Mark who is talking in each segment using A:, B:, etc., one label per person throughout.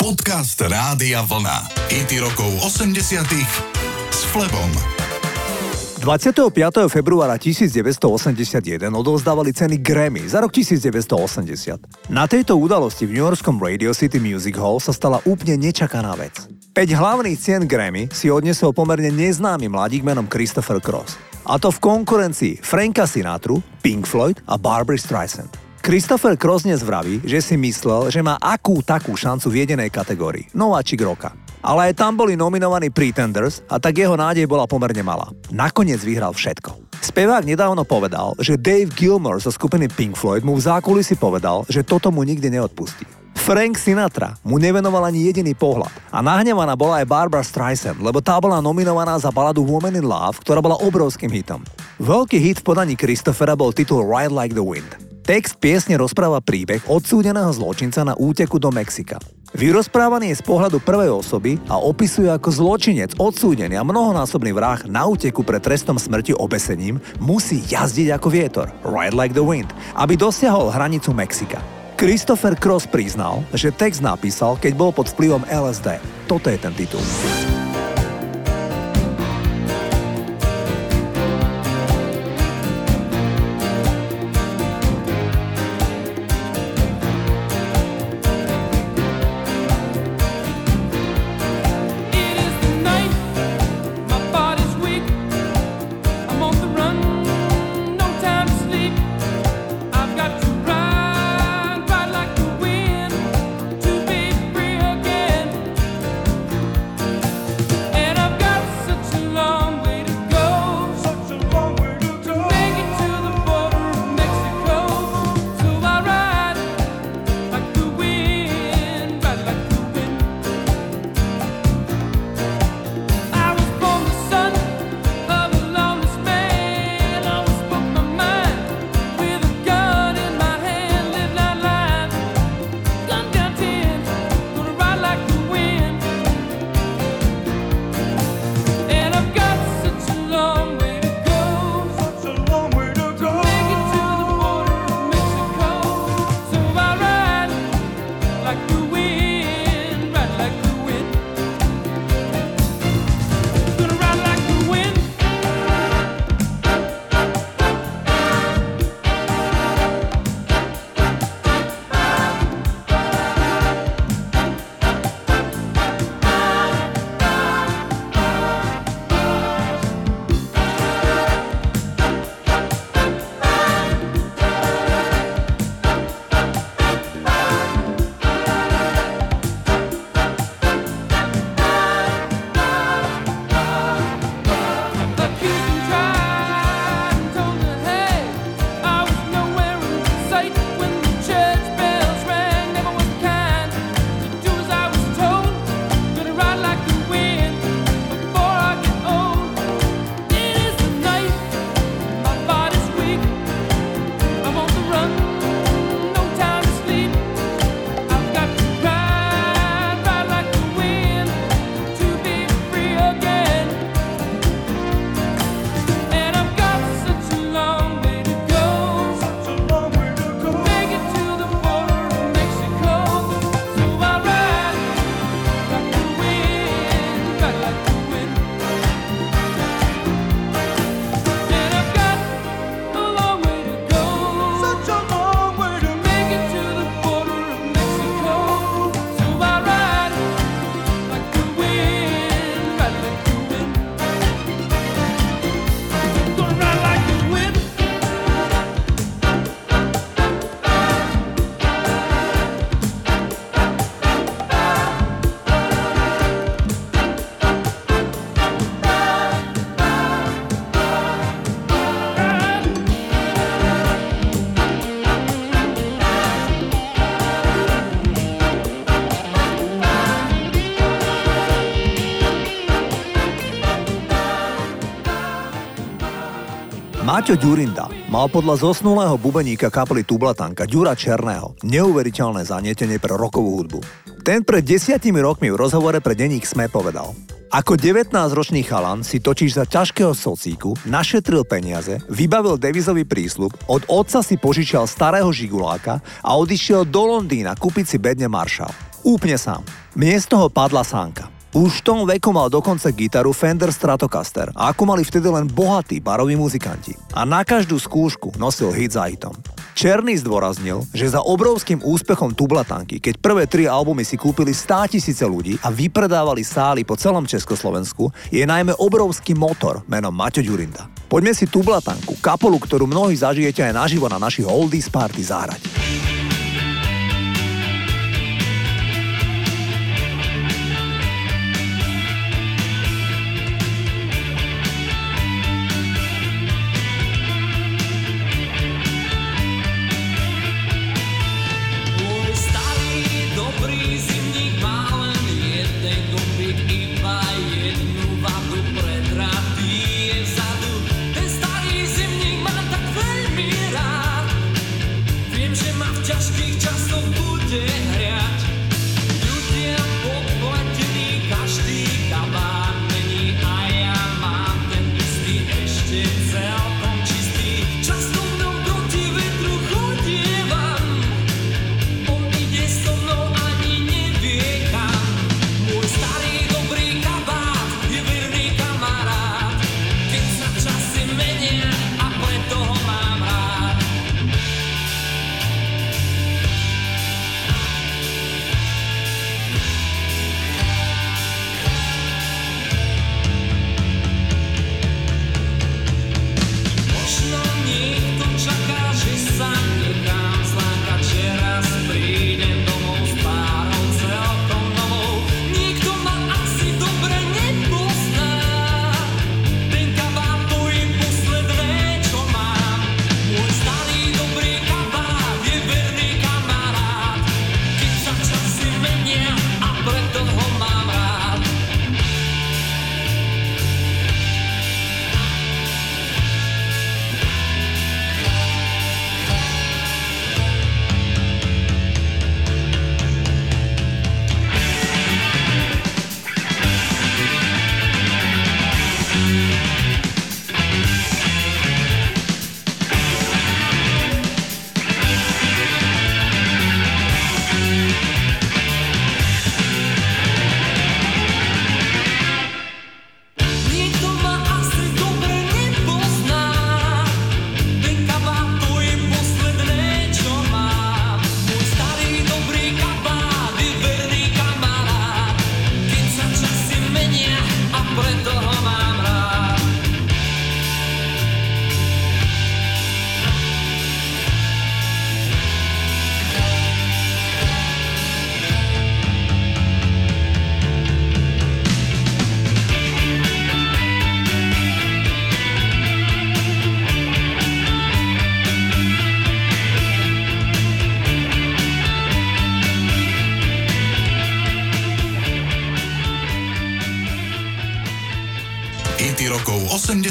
A: Podcast Rádia Vlna. IT rokov 80 s Flebom.
B: 25. februára 1981 odovzdávali ceny Grammy za rok 1980. Na tejto udalosti v New Yorkskom Radio City Music Hall sa stala úplne nečakaná vec. 5 hlavných cien Grammy si odnesol pomerne neznámy mladík menom Christopher Cross. A to v konkurencii Franka Sinatru, Pink Floyd a Barbara Streisand. Christopher Cross dnes vraví, že si myslel, že má akú takú šancu v jedenej kategórii. Nováčik roka. Ale aj tam boli nominovaní Pretenders a tak jeho nádej bola pomerne malá. Nakoniec vyhral všetko. Spevák nedávno povedal, že Dave Gilmore zo skupiny Pink Floyd mu v zákulisi povedal, že toto mu nikdy neodpustí. Frank Sinatra mu nevenoval ani jediný pohľad a nahnevaná bola aj Barbara Streisand, lebo tá bola nominovaná za baladu Woman in Love, ktorá bola obrovským hitom. Veľký hit v podaní Christophera bol titul Ride Like the Wind. Text piesne rozpráva príbeh odsúdeného zločinca na úteku do Mexika. Vyrozprávaný je z pohľadu prvej osoby a opisuje ako zločinec, odsúdený a mnohonásobný vrah na úteku pred trestom smrti obesením musí jazdiť ako vietor, ride like the wind, aby dosiahol hranicu Mexika. Christopher Cross priznal, že text napísal, keď bol pod vplyvom LSD. Toto je ten titul. Maťo Ďurinda mal podľa zosnulého bubeníka kapely Tublatanka Ďura Černého neuveriteľné zanietenie pre rokovú hudbu. Ten pred desiatimi rokmi v rozhovore pre denník SME povedal ako 19-ročný chalan si totiž za ťažkého socíku našetril peniaze, vybavil devizový prísľub, od otca si požičal starého žiguláka a odišiel do Londýna kúpiť si bedne Marshall. Úplne sám. Mne z padla sánka. Už v tom veku mal dokonca gitaru Fender Stratocaster ako mali vtedy len bohatí baroví muzikanti. A na každú skúšku nosil hit za hitom. Černý zdôraznil, že za obrovským úspechom Tublatanky, keď prvé tri albumy si kúpili 100 tisíce ľudí a vypredávali sály po celom Československu, je najmä obrovský motor menom Maťo Ďurinda. Poďme si Tublatanku, kapolu, ktorú mnohí zažijete aj naživo na našich Oldies Party zahrať.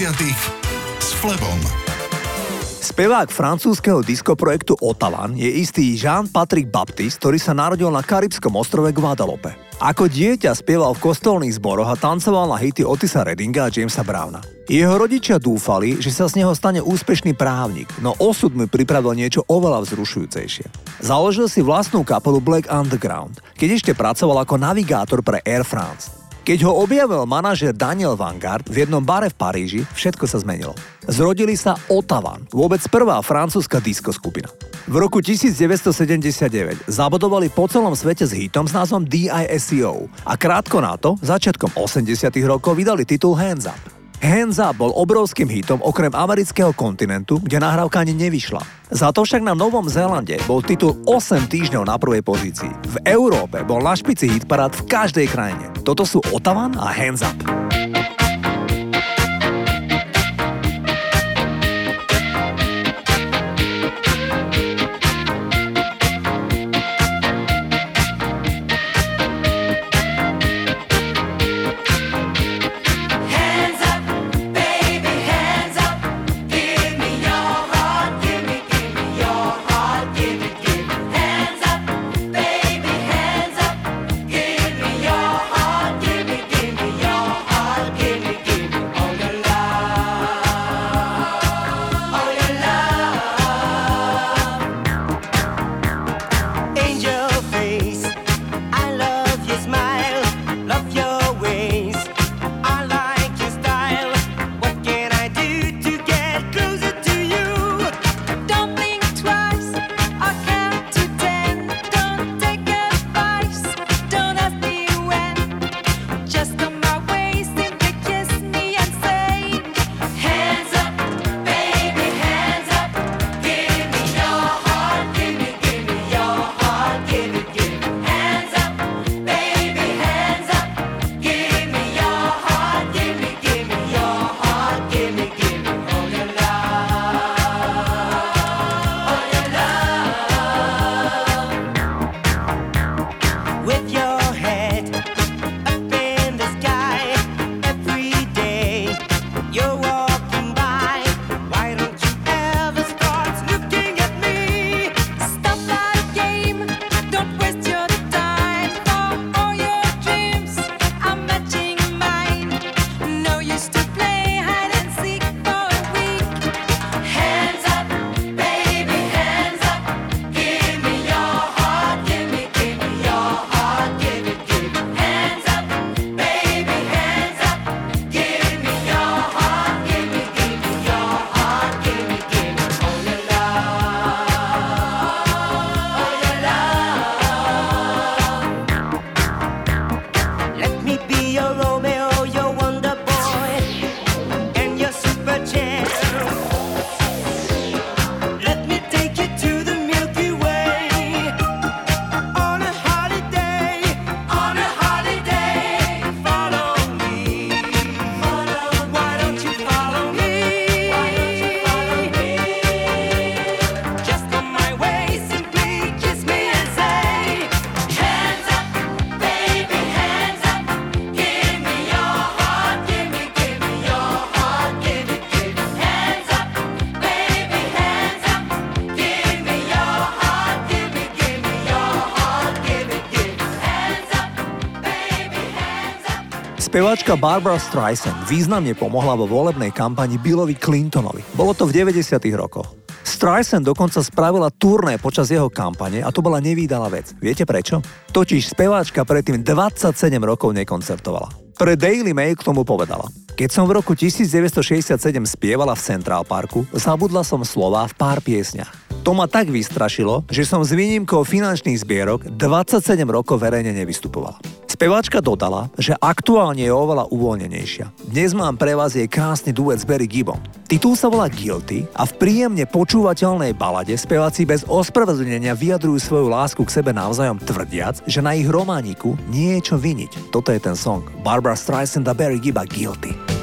A: S Flebom.
B: Spevák francúzského diskoprojektu Otavan je istý Jean-Patrick Baptiste, ktorý sa narodil na karibskom ostrove Guadalupe. Ako dieťa spieval v kostolných zboroch a tancoval na hity Otisa Reddinga a Jamesa Browna. Jeho rodičia dúfali, že sa z neho stane úspešný právnik, no osud mu pripravil niečo oveľa vzrušujúcejšie. Založil si vlastnú kapelu Black Underground, keď ešte pracoval ako navigátor pre Air France. Keď ho objavil manažer Daniel Vanguard v jednom bare v Paríži, všetko sa zmenilo. Zrodili sa Otavan, vôbec prvá francúzska disco skupina. V roku 1979 zabodovali po celom svete s hitom s názvom DISCO a krátko na to, začiatkom 80 rokov, vydali titul Hands Up. Hands Up bol obrovským hitom okrem amerického kontinentu, kde nahrávka ani nevyšla. Za to však na Novom Zélande bol titul 8 týždňov na prvej pozícii. V Európe bol na špici hitparát v každej krajine. Toto sú Otavan a Hands Up.
C: Speváčka Barbara Streisand významne pomohla vo volebnej kampani Billovi Clintonovi. Bolo to v 90. rokoch. Streisand dokonca spravila turné počas jeho kampane a to bola nevýdala vec. Viete prečo? Totiž speváčka predtým 27 rokov nekoncertovala. Pre Daily Mail k tomu povedala. Keď som v roku 1967 spievala v Central Parku, zabudla som slova v pár piesňach. To ma tak vystrašilo, že som s výnimkou finančných zbierok 27 rokov verejne nevystupovala. Speváčka dodala, že aktuálne je oveľa uvoľnenejšia. Dnes mám pre vás jej krásny duet s Barry Gibbon. Titul sa volá Guilty a v príjemne počúvateľnej balade speváci bez ospravedlnenia vyjadrujú svoju lásku k sebe navzájom tvrdiac, že na ich romániku nie je čo viniť. Toto je ten song. Barbara Streisand a Barry Gibb Guilty.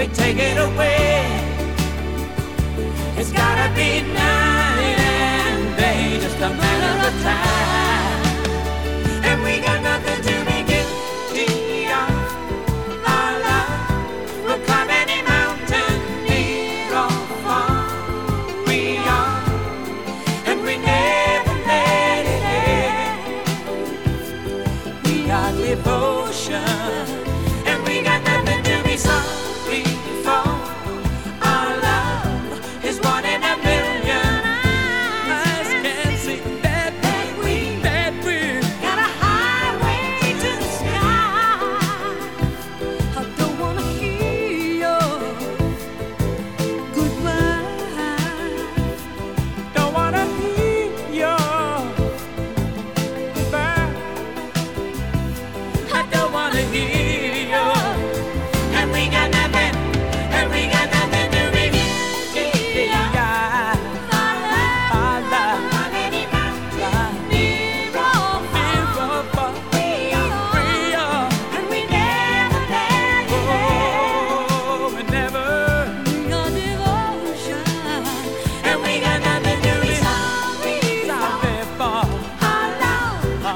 D: we take it away.
C: It's gotta be night and day,
D: just a
C: matter of time.